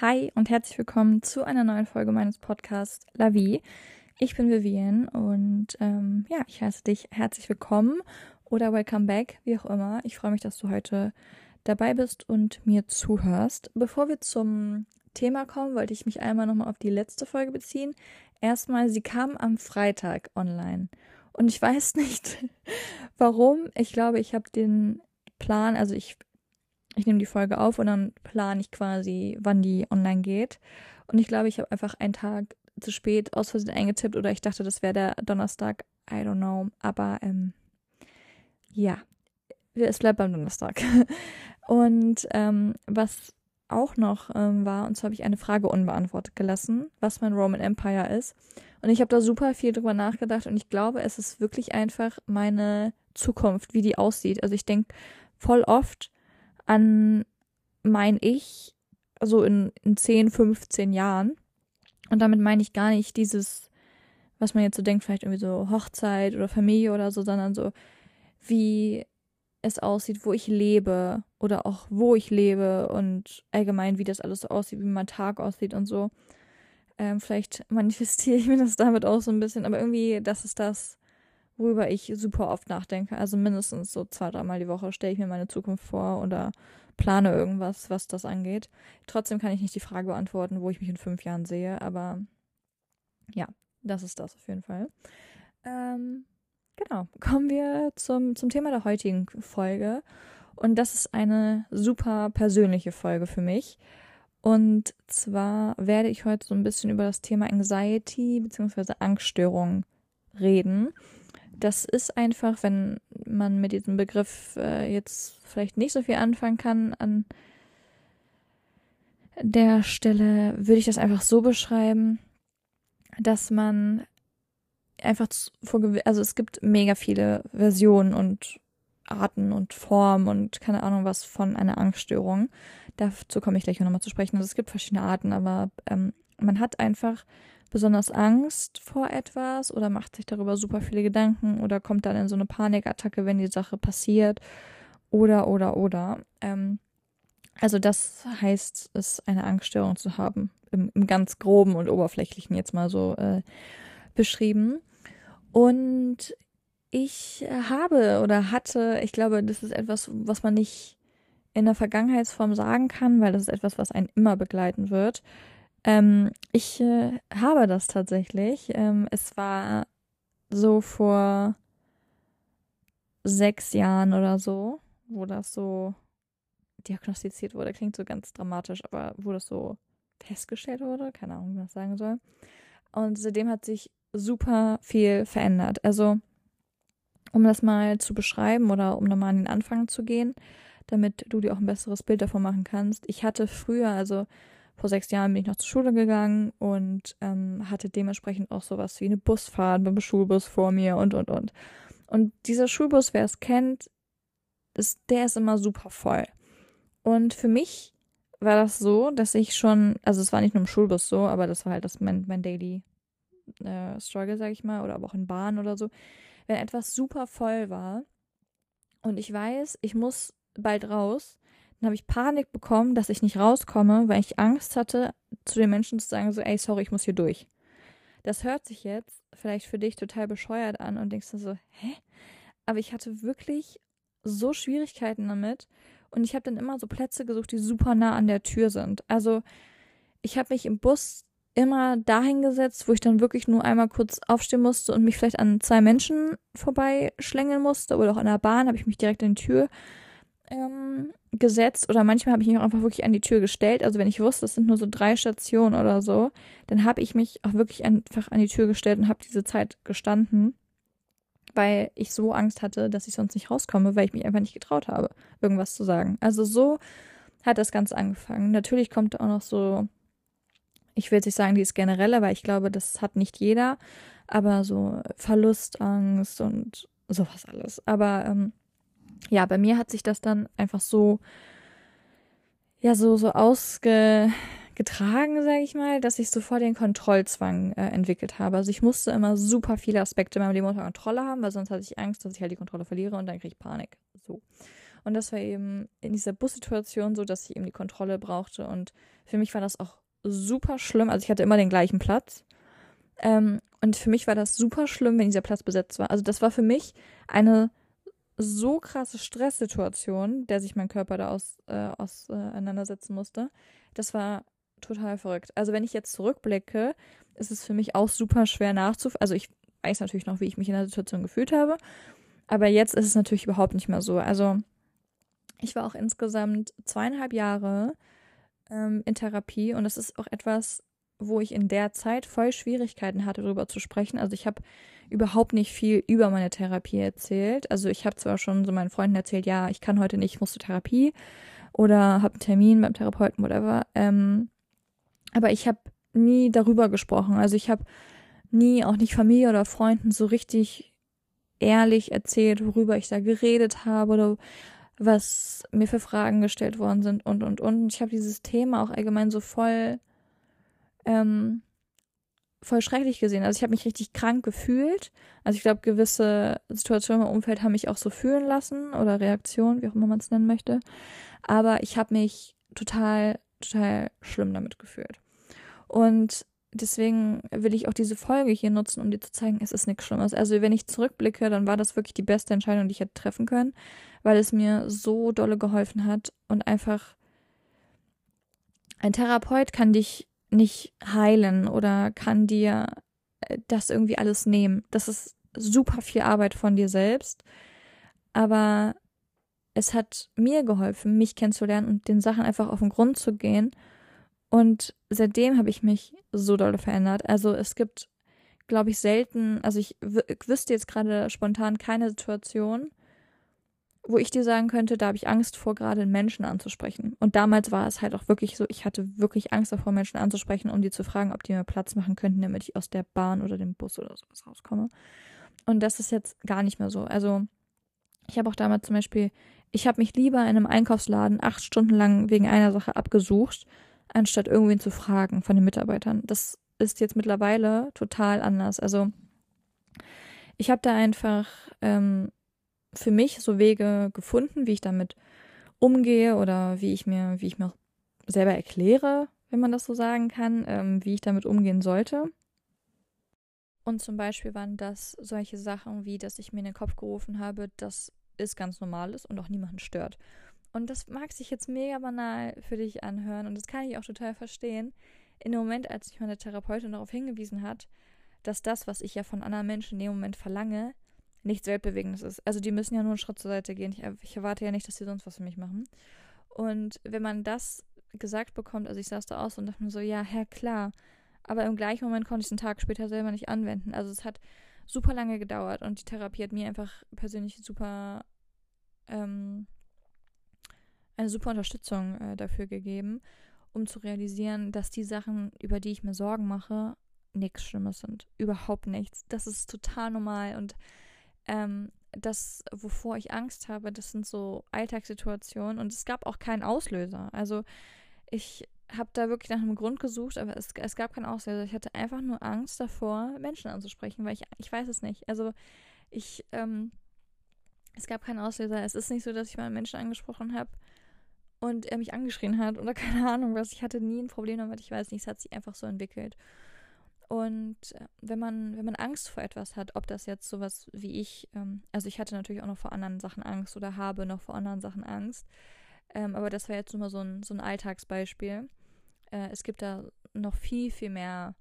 Hi und herzlich willkommen zu einer neuen Folge meines Podcasts La Vie. Ich bin Vivian und ähm, ja, ich heiße dich herzlich willkommen oder welcome back, wie auch immer. Ich freue mich, dass du heute dabei bist und mir zuhörst. Bevor wir zum Thema kommen, wollte ich mich einmal nochmal auf die letzte Folge beziehen. Erstmal, sie kam am Freitag online. Und ich weiß nicht, warum. Ich glaube, ich habe den Plan, also ich ich nehme die Folge auf und dann plane ich quasi, wann die online geht. Und ich glaube, ich habe einfach einen Tag zu spät aus Versehen eingetippt oder ich dachte, das wäre der Donnerstag. I don't know. Aber ähm, ja, es bleibt beim Donnerstag. Und ähm, was auch noch ähm, war, und zwar habe ich eine Frage unbeantwortet gelassen, was mein Roman Empire ist. Und ich habe da super viel drüber nachgedacht und ich glaube, es ist wirklich einfach meine Zukunft, wie die aussieht. Also ich denke voll oft, an mein Ich, also in, in 10, 15 Jahren. Und damit meine ich gar nicht dieses, was man jetzt so denkt, vielleicht irgendwie so Hochzeit oder Familie oder so, sondern so, wie es aussieht, wo ich lebe oder auch wo ich lebe und allgemein, wie das alles so aussieht, wie mein Tag aussieht und so. Ähm, vielleicht manifestiere ich mir das damit auch so ein bisschen, aber irgendwie, das ist das, worüber ich super oft nachdenke. Also mindestens so zwei, dreimal die Woche stelle ich mir meine Zukunft vor oder plane irgendwas, was das angeht. Trotzdem kann ich nicht die Frage beantworten, wo ich mich in fünf Jahren sehe, aber ja, das ist das auf jeden Fall. Ähm, genau, kommen wir zum, zum Thema der heutigen Folge. Und das ist eine super persönliche Folge für mich. Und zwar werde ich heute so ein bisschen über das Thema Anxiety bzw. Angststörung reden das ist einfach, wenn man mit diesem Begriff äh, jetzt vielleicht nicht so viel anfangen kann, an der Stelle würde ich das einfach so beschreiben, dass man einfach vor, also es gibt mega viele Versionen und Arten und Formen und keine Ahnung was von einer Angststörung. Dazu komme ich gleich nochmal zu sprechen. Also es gibt verschiedene Arten, aber ähm, man hat einfach besonders Angst vor etwas oder macht sich darüber super viele Gedanken oder kommt dann in so eine Panikattacke, wenn die Sache passiert oder oder oder. Ähm, also das heißt es, eine Angststörung zu haben, im, im ganz groben und oberflächlichen jetzt mal so äh, beschrieben. Und ich habe oder hatte, ich glaube, das ist etwas, was man nicht in der Vergangenheitsform sagen kann, weil das ist etwas, was einen immer begleiten wird. Ähm, ich äh, habe das tatsächlich. Ähm, es war so vor sechs Jahren oder so, wo das so diagnostiziert wurde. Klingt so ganz dramatisch, aber wo das so festgestellt wurde. Keine Ahnung, wie man das sagen soll. Und seitdem hat sich super viel verändert. Also, um das mal zu beschreiben oder um nochmal an den Anfang zu gehen, damit du dir auch ein besseres Bild davon machen kannst. Ich hatte früher, also vor sechs Jahren bin ich noch zur Schule gegangen und ähm, hatte dementsprechend auch sowas wie eine Busfahrt mit dem Schulbus vor mir und und und. Und dieser Schulbus, wer es kennt, ist, der ist immer super voll. Und für mich war das so, dass ich schon, also es war nicht nur im Schulbus so, aber das war halt das mein, mein Daily äh, Struggle, sag ich mal, oder aber auch in Bahn oder so. Wenn etwas super voll war und ich weiß, ich muss bald raus, dann habe ich Panik bekommen, dass ich nicht rauskomme, weil ich Angst hatte, zu den Menschen zu sagen, so, ey, sorry, ich muss hier durch. Das hört sich jetzt vielleicht für dich total bescheuert an und denkst du so, hä? Aber ich hatte wirklich so Schwierigkeiten damit und ich habe dann immer so Plätze gesucht, die super nah an der Tür sind. Also ich habe mich im Bus immer dahin gesetzt, wo ich dann wirklich nur einmal kurz aufstehen musste und mich vielleicht an zwei Menschen vorbeischlängeln musste oder auch an der Bahn habe ich mich direkt an die Tür ähm, gesetzt oder manchmal habe ich mich auch einfach wirklich an die Tür gestellt. Also wenn ich wusste, es sind nur so drei Stationen oder so, dann habe ich mich auch wirklich einfach an die Tür gestellt und habe diese Zeit gestanden, weil ich so Angst hatte, dass ich sonst nicht rauskomme, weil ich mich einfach nicht getraut habe, irgendwas zu sagen. Also so hat das Ganze angefangen. Natürlich kommt auch noch so, ich will jetzt nicht sagen, die ist generell, aber ich glaube, das hat nicht jeder, aber so Verlustangst und sowas alles. Aber ähm, ja, bei mir hat sich das dann einfach so, ja, so, so ausgetragen, sage ich mal, dass ich sofort den Kontrollzwang äh, entwickelt habe. Also ich musste immer super viele Aspekte in meinem Leben unter Kontrolle haben, weil sonst hatte ich Angst, dass ich halt die Kontrolle verliere und dann kriege ich Panik. So. Und das war eben in dieser Bussituation so, dass ich eben die Kontrolle brauchte. Und für mich war das auch super schlimm. Also ich hatte immer den gleichen Platz. Ähm, und für mich war das super schlimm, wenn dieser Platz besetzt war. Also das war für mich eine so krasse Stresssituation, der sich mein Körper da aus, äh, auseinandersetzen musste. Das war total verrückt. Also wenn ich jetzt zurückblicke, ist es für mich auch super schwer nachzuvollziehen. Also ich weiß natürlich noch, wie ich mich in der Situation gefühlt habe. Aber jetzt ist es natürlich überhaupt nicht mehr so. Also ich war auch insgesamt zweieinhalb Jahre ähm, in Therapie und das ist auch etwas, wo ich in der Zeit voll Schwierigkeiten hatte, darüber zu sprechen. Also ich habe überhaupt nicht viel über meine Therapie erzählt. Also ich habe zwar schon so meinen Freunden erzählt, ja, ich kann heute nicht, ich muss zur Therapie oder habe einen Termin beim Therapeuten, whatever. Ähm, aber ich habe nie darüber gesprochen. Also ich habe nie, auch nicht Familie oder Freunden, so richtig ehrlich erzählt, worüber ich da geredet habe oder was mir für Fragen gestellt worden sind und und und. Ich habe dieses Thema auch allgemein so voll, ähm, voll schrecklich gesehen. Also ich habe mich richtig krank gefühlt. Also ich glaube, gewisse Situationen im Umfeld haben mich auch so fühlen lassen oder Reaktionen, wie auch immer man es nennen möchte. Aber ich habe mich total, total schlimm damit gefühlt. Und deswegen will ich auch diese Folge hier nutzen, um dir zu zeigen, es ist nichts Schlimmes. Also wenn ich zurückblicke, dann war das wirklich die beste Entscheidung, die ich hätte treffen können, weil es mir so dolle geholfen hat und einfach ein Therapeut kann dich nicht heilen oder kann dir äh, das irgendwie alles nehmen. Das ist super viel Arbeit von dir selbst, aber es hat mir geholfen, mich kennenzulernen und den Sachen einfach auf den Grund zu gehen und seitdem habe ich mich so doll verändert. Also es gibt, glaube ich, selten, also ich wüsste jetzt gerade spontan keine Situation, wo ich dir sagen könnte, da habe ich Angst vor, gerade Menschen anzusprechen. Und damals war es halt auch wirklich so, ich hatte wirklich Angst davor, Menschen anzusprechen, um die zu fragen, ob die mir Platz machen könnten, damit ich aus der Bahn oder dem Bus oder sowas rauskomme. Und das ist jetzt gar nicht mehr so. Also ich habe auch damals zum Beispiel, ich habe mich lieber in einem Einkaufsladen acht Stunden lang wegen einer Sache abgesucht, anstatt irgendwen zu fragen von den Mitarbeitern. Das ist jetzt mittlerweile total anders. Also ich habe da einfach ähm, für mich so Wege gefunden, wie ich damit umgehe oder wie ich mir, wie ich mir selber erkläre, wenn man das so sagen kann, ähm, wie ich damit umgehen sollte. Und zum Beispiel waren das solche Sachen wie, dass ich mir in den Kopf gerufen habe, dass es ganz normal ist und auch niemanden stört. Und das mag sich jetzt mega banal für dich anhören und das kann ich auch total verstehen. In dem Moment, als mich meine Therapeutin darauf hingewiesen hat, dass das, was ich ja von anderen Menschen in dem Moment verlange, nichts Weltbewegendes ist. Also die müssen ja nur einen Schritt zur Seite gehen. Ich, ich erwarte ja nicht, dass sie sonst was für mich machen. Und wenn man das gesagt bekommt, also ich saß da aus und dachte mir so, ja, Herr, klar. Aber im gleichen Moment konnte ich es einen Tag später selber nicht anwenden. Also es hat super lange gedauert und die Therapie hat mir einfach persönlich super ähm, eine super Unterstützung äh, dafür gegeben, um zu realisieren, dass die Sachen, über die ich mir Sorgen mache, nichts Schlimmes sind. Überhaupt nichts. Das ist total normal und ähm, das, wovor ich Angst habe, das sind so Alltagssituationen und es gab auch keinen Auslöser. Also ich habe da wirklich nach einem Grund gesucht, aber es, es gab keinen Auslöser. Ich hatte einfach nur Angst davor, Menschen anzusprechen, weil ich, ich weiß es nicht. Also ich, ähm, es gab keinen Auslöser. Es ist nicht so, dass ich mal einen Menschen angesprochen habe und er mich angeschrien hat oder keine Ahnung was. Ich hatte nie ein Problem damit, ich weiß nicht, es hat sich einfach so entwickelt. Und äh, wenn man, wenn man Angst vor etwas hat, ob das jetzt sowas wie ich, ähm, also ich hatte natürlich auch noch vor anderen Sachen Angst oder habe noch vor anderen Sachen Angst, ähm, aber das war jetzt nur mal so ein, so ein Alltagsbeispiel. Äh, es gibt da noch viel, viel mehr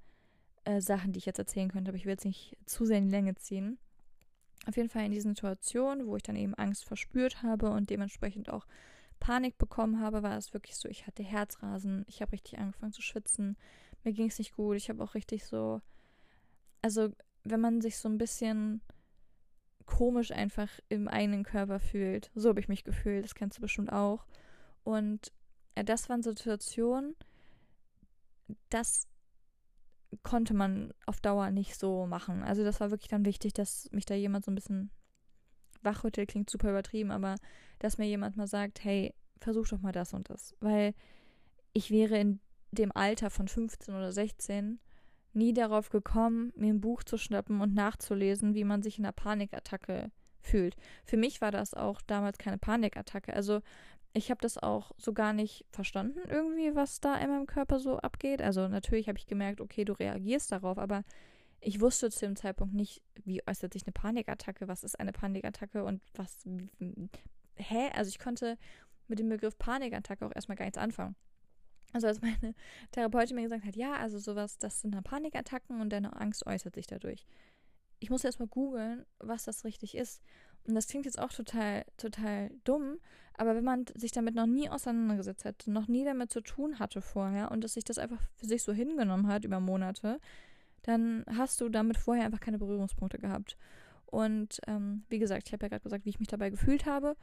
äh, Sachen, die ich jetzt erzählen könnte, aber ich will jetzt nicht zu sehr in die Länge ziehen. Auf jeden Fall in diesen Situationen, wo ich dann eben Angst verspürt habe und dementsprechend auch Panik bekommen habe, war es wirklich so, ich hatte Herzrasen, ich habe richtig angefangen zu schwitzen, mir ging es nicht gut, ich habe auch richtig so, also wenn man sich so ein bisschen komisch einfach im eigenen Körper fühlt, so habe ich mich gefühlt, das kennst du bestimmt auch. Und äh, das waren Situationen, das konnte man auf Dauer nicht so machen. Also das war wirklich dann wichtig, dass mich da jemand so ein bisschen wachrüttelt, klingt super übertrieben, aber dass mir jemand mal sagt, hey, versuch doch mal das und das. Weil ich wäre in dem Alter von 15 oder 16 nie darauf gekommen, mir ein Buch zu schnappen und nachzulesen, wie man sich in einer Panikattacke fühlt. Für mich war das auch damals keine Panikattacke. Also ich habe das auch so gar nicht verstanden irgendwie, was da in meinem Körper so abgeht. Also natürlich habe ich gemerkt, okay, du reagierst darauf, aber ich wusste zu dem Zeitpunkt nicht, wie äußert sich eine Panikattacke, was ist eine Panikattacke und was, hä? Also ich konnte mit dem Begriff Panikattacke auch erstmal gar nichts anfangen. Also als meine Therapeutin mir gesagt hat, ja, also sowas, das sind dann Panikattacken und deine Angst äußert sich dadurch. Ich muss erstmal googeln, was das richtig ist. Und das klingt jetzt auch total, total dumm, aber wenn man sich damit noch nie auseinandergesetzt hat, noch nie damit zu tun hatte vorher und dass sich das einfach für sich so hingenommen hat über Monate, dann hast du damit vorher einfach keine Berührungspunkte gehabt. Und ähm, wie gesagt, ich habe ja gerade gesagt, wie ich mich dabei gefühlt habe.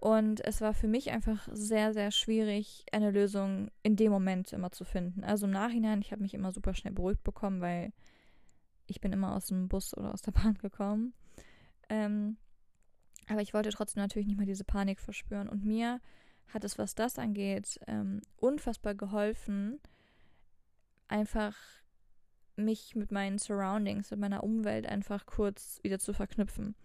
Und es war für mich einfach sehr, sehr schwierig, eine Lösung in dem Moment immer zu finden. Also im Nachhinein, ich habe mich immer super schnell beruhigt bekommen, weil ich bin immer aus dem Bus oder aus der Bahn gekommen. Ähm, aber ich wollte trotzdem natürlich nicht mehr diese Panik verspüren. Und mir hat es, was das angeht, ähm, unfassbar geholfen, einfach mich mit meinen Surroundings, mit meiner Umwelt einfach kurz wieder zu verknüpfen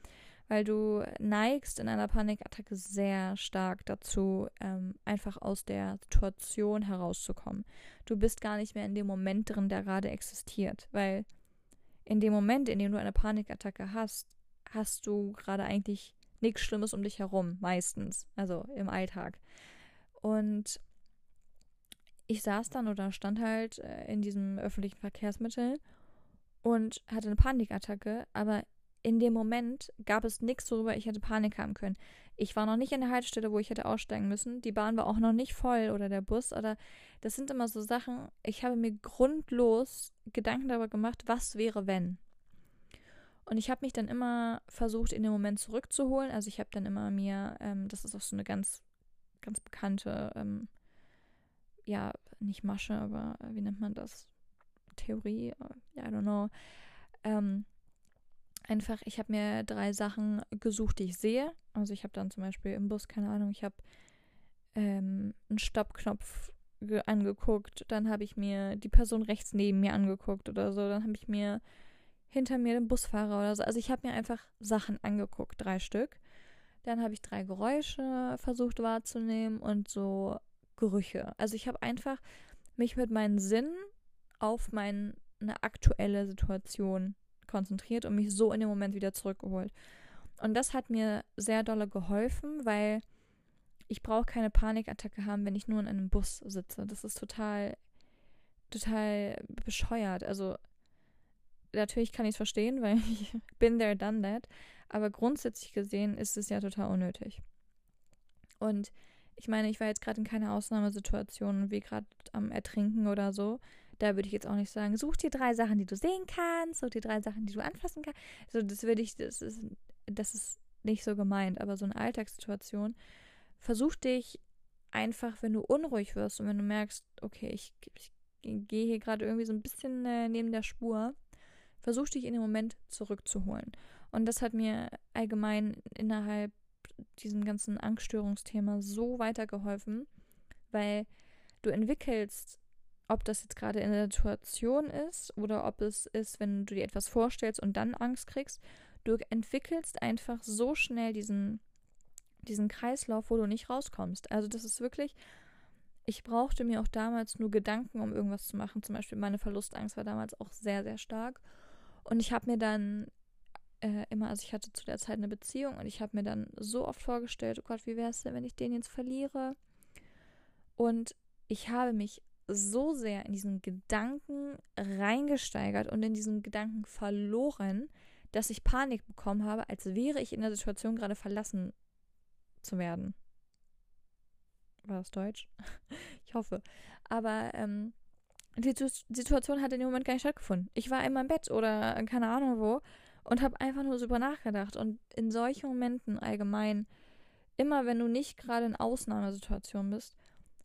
weil du neigst in einer Panikattacke sehr stark dazu, ähm, einfach aus der Situation herauszukommen. Du bist gar nicht mehr in dem Moment drin, der gerade existiert, weil in dem Moment, in dem du eine Panikattacke hast, hast du gerade eigentlich nichts Schlimmes um dich herum, meistens, also im Alltag. Und ich saß dann oder stand halt äh, in diesem öffentlichen Verkehrsmittel und hatte eine Panikattacke, aber in dem Moment gab es nichts, worüber ich hätte Panik haben können. Ich war noch nicht in der Haltestelle, wo ich hätte aussteigen müssen. Die Bahn war auch noch nicht voll oder der Bus oder das sind immer so Sachen. Ich habe mir grundlos Gedanken darüber gemacht, was wäre, wenn. Und ich habe mich dann immer versucht, in den Moment zurückzuholen. Also ich habe dann immer mir, ähm, das ist auch so eine ganz, ganz bekannte, ähm, ja, nicht Masche, aber wie nennt man das? Theorie, I don't know. Ähm, einfach, ich habe mir drei Sachen gesucht, die ich sehe. Also ich habe dann zum Beispiel im Bus, keine Ahnung, ich habe ähm, einen Stoppknopf angeguckt, dann habe ich mir die Person rechts neben mir angeguckt oder so, dann habe ich mir hinter mir den Busfahrer oder so. Also ich habe mir einfach Sachen angeguckt, drei Stück. Dann habe ich drei Geräusche versucht wahrzunehmen und so Gerüche. Also ich habe einfach mich mit meinen Sinnen auf meine aktuelle Situation konzentriert und mich so in den Moment wieder zurückgeholt. Und das hat mir sehr dolle geholfen, weil ich brauche keine Panikattacke haben, wenn ich nur in einem Bus sitze. Das ist total, total bescheuert. Also natürlich kann ich es verstehen, weil ich bin there, done that. Aber grundsätzlich gesehen ist es ja total unnötig. Und ich meine, ich war jetzt gerade in keiner Ausnahmesituation wie gerade am Ertrinken oder so. Da würde ich jetzt auch nicht sagen, such dir drei Sachen, die du sehen kannst, such dir drei Sachen, die du anfassen kannst. Also das würde ich, das ist, das ist nicht so gemeint, aber so eine Alltagssituation. Versuch dich einfach, wenn du unruhig wirst und wenn du merkst, okay, ich, ich gehe hier gerade irgendwie so ein bisschen äh, neben der Spur, versuch dich in den Moment zurückzuholen. Und das hat mir allgemein innerhalb diesem ganzen Angststörungsthema so weitergeholfen, weil du entwickelst ob das jetzt gerade in der Situation ist oder ob es ist, wenn du dir etwas vorstellst und dann Angst kriegst. Du entwickelst einfach so schnell diesen, diesen Kreislauf, wo du nicht rauskommst. Also das ist wirklich, ich brauchte mir auch damals nur Gedanken, um irgendwas zu machen. Zum Beispiel meine Verlustangst war damals auch sehr, sehr stark. Und ich habe mir dann äh, immer, also ich hatte zu der Zeit eine Beziehung und ich habe mir dann so oft vorgestellt, oh Gott, wie wäre es denn, wenn ich den jetzt verliere? Und ich habe mich so sehr in diesen Gedanken reingesteigert und in diesen Gedanken verloren, dass ich Panik bekommen habe, als wäre ich in der Situation gerade verlassen zu werden. War das Deutsch? ich hoffe. Aber ähm, die Situation hat in dem Moment gar nicht stattgefunden. Ich war in meinem Bett oder keine Ahnung wo und habe einfach nur so über nachgedacht. Und in solchen Momenten allgemein, immer wenn du nicht gerade in Ausnahmesituationen bist,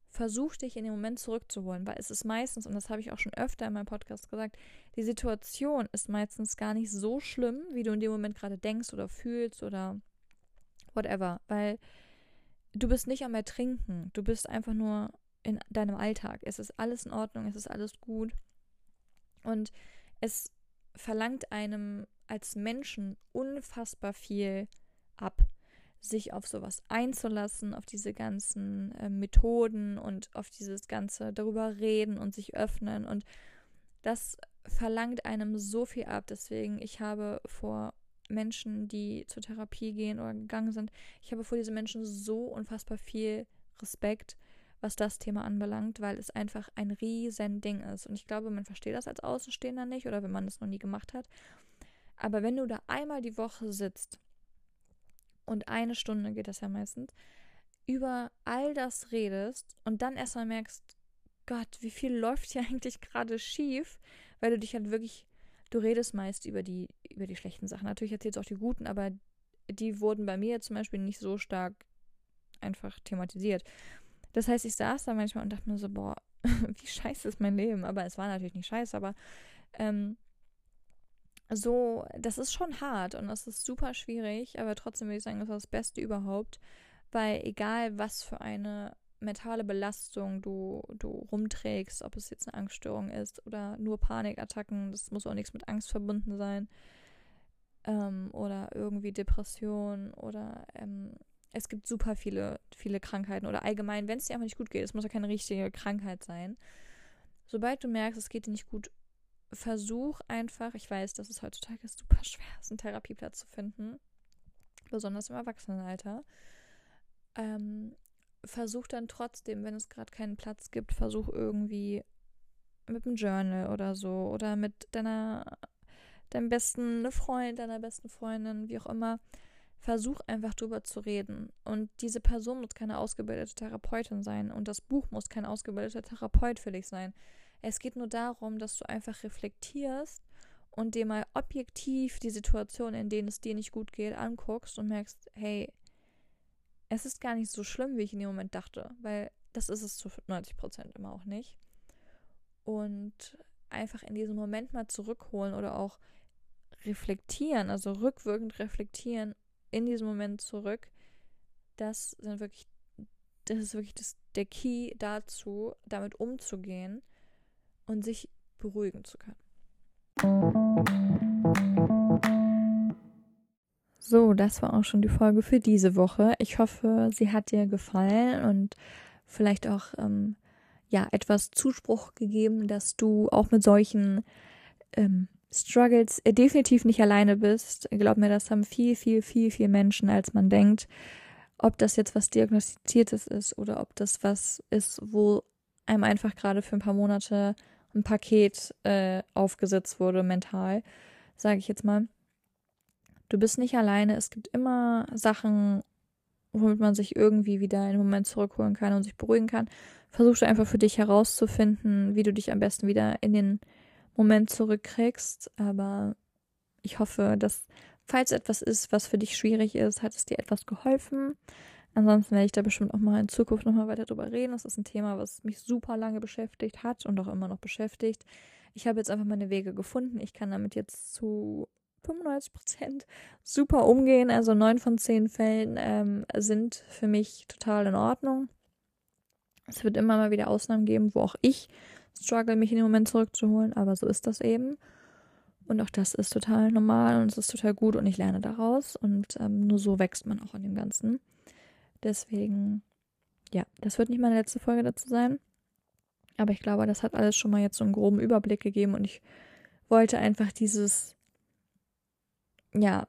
versuch dich in den Moment zurückzuholen, weil es ist meistens, und das habe ich auch schon öfter in meinem Podcast gesagt, die Situation ist meistens gar nicht so schlimm, wie du in dem Moment gerade denkst oder fühlst oder whatever, weil du bist nicht am Ertrinken, du bist einfach nur in deinem Alltag. Es ist alles in Ordnung, es ist alles gut. Und es verlangt einem als Menschen unfassbar viel ab, sich auf sowas einzulassen, auf diese ganzen äh, Methoden und auf dieses ganze darüber reden und sich öffnen. Und das verlangt einem so viel ab. Deswegen, ich habe vor Menschen, die zur Therapie gehen oder gegangen sind, ich habe vor diesen Menschen so unfassbar viel Respekt, was das Thema anbelangt, weil es einfach ein riesen Ding ist. Und ich glaube, man versteht das als Außenstehender nicht oder wenn man das noch nie gemacht hat. Aber wenn du da einmal die Woche sitzt und eine Stunde geht das ja meistens, über all das redest und dann erstmal merkst, Gott, wie viel läuft hier eigentlich gerade schief, weil du dich halt wirklich, du redest meist über die, über die schlechten Sachen. Natürlich erzählst du auch die guten, aber die wurden bei mir zum Beispiel nicht so stark einfach thematisiert. Das heißt, ich saß da manchmal und dachte mir so, boah, wie scheiße ist mein Leben. Aber es war natürlich nicht scheiße, aber ähm, so, das ist schon hart und das ist super schwierig, aber trotzdem würde ich sagen, das ist das Beste überhaupt, weil egal was für eine mentale Belastung du, du rumträgst, ob es jetzt eine Angststörung ist oder nur Panikattacken, das muss auch nichts mit Angst verbunden sein, ähm, oder irgendwie Depression oder ähm, es gibt super viele, viele Krankheiten oder allgemein, wenn es dir einfach nicht gut geht, es muss ja keine richtige Krankheit sein. Sobald du merkst, es geht dir nicht gut, versuch einfach, ich weiß, dass es heutzutage super schwer ist, einen Therapieplatz zu finden, besonders im Erwachsenenalter. Ähm, versuch dann trotzdem, wenn es gerade keinen Platz gibt, versuch irgendwie mit einem Journal oder so oder mit deiner deinem besten Freund, deiner besten Freundin, wie auch immer, versuch einfach drüber zu reden. Und diese Person muss keine ausgebildete Therapeutin sein und das Buch muss kein ausgebildeter Therapeut für dich sein. Es geht nur darum, dass du einfach reflektierst und dir mal objektiv die Situation, in denen es dir nicht gut geht, anguckst und merkst, hey, es ist gar nicht so schlimm, wie ich in dem Moment dachte, weil das ist es zu 90 Prozent immer auch nicht. Und einfach in diesem Moment mal zurückholen oder auch reflektieren, also rückwirkend reflektieren in diesem Moment zurück, das sind wirklich, das ist wirklich das, der Key dazu, damit umzugehen und sich beruhigen zu können. So, das war auch schon die Folge für diese Woche. Ich hoffe, sie hat dir gefallen und vielleicht auch ähm, ja etwas Zuspruch gegeben, dass du auch mit solchen ähm, Struggles äh, definitiv nicht alleine bist. Glaub mir, das haben viel, viel, viel, viel Menschen, als man denkt. Ob das jetzt was Diagnostiziertes ist oder ob das was ist, wo einem einfach gerade für ein paar Monate ein Paket äh, aufgesetzt wurde, mental, sage ich jetzt mal. Du bist nicht alleine. Es gibt immer Sachen, womit man sich irgendwie wieder in einen Moment zurückholen kann und sich beruhigen kann. Versuch einfach für dich herauszufinden, wie du dich am besten wieder in den Moment zurückkriegst. Aber ich hoffe, dass, falls etwas ist, was für dich schwierig ist, hat es dir etwas geholfen. Ansonsten werde ich da bestimmt auch mal in Zukunft nochmal weiter drüber reden. Das ist ein Thema, was mich super lange beschäftigt hat und auch immer noch beschäftigt. Ich habe jetzt einfach meine Wege gefunden. Ich kann damit jetzt zu 95 Prozent super umgehen. Also neun von zehn Fällen ähm, sind für mich total in Ordnung. Es wird immer mal wieder Ausnahmen geben, wo auch ich struggle, mich in den Moment zurückzuholen, aber so ist das eben. Und auch das ist total normal und es ist total gut und ich lerne daraus und ähm, nur so wächst man auch an dem Ganzen. Deswegen, ja, das wird nicht meine letzte Folge dazu sein. Aber ich glaube, das hat alles schon mal jetzt so einen groben Überblick gegeben und ich wollte einfach dieses, ja,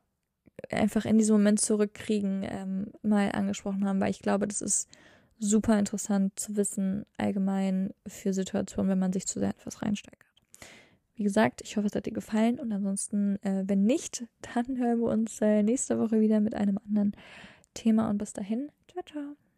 einfach in diesem Moment zurückkriegen, ähm, mal angesprochen haben, weil ich glaube, das ist super interessant zu wissen, allgemein für Situationen, wenn man sich zu sehr etwas reinsteigert. Wie gesagt, ich hoffe, es hat dir gefallen und ansonsten, äh, wenn nicht, dann hören wir uns äh, nächste Woche wieder mit einem anderen Thema und bis dahin, ciao, ciao.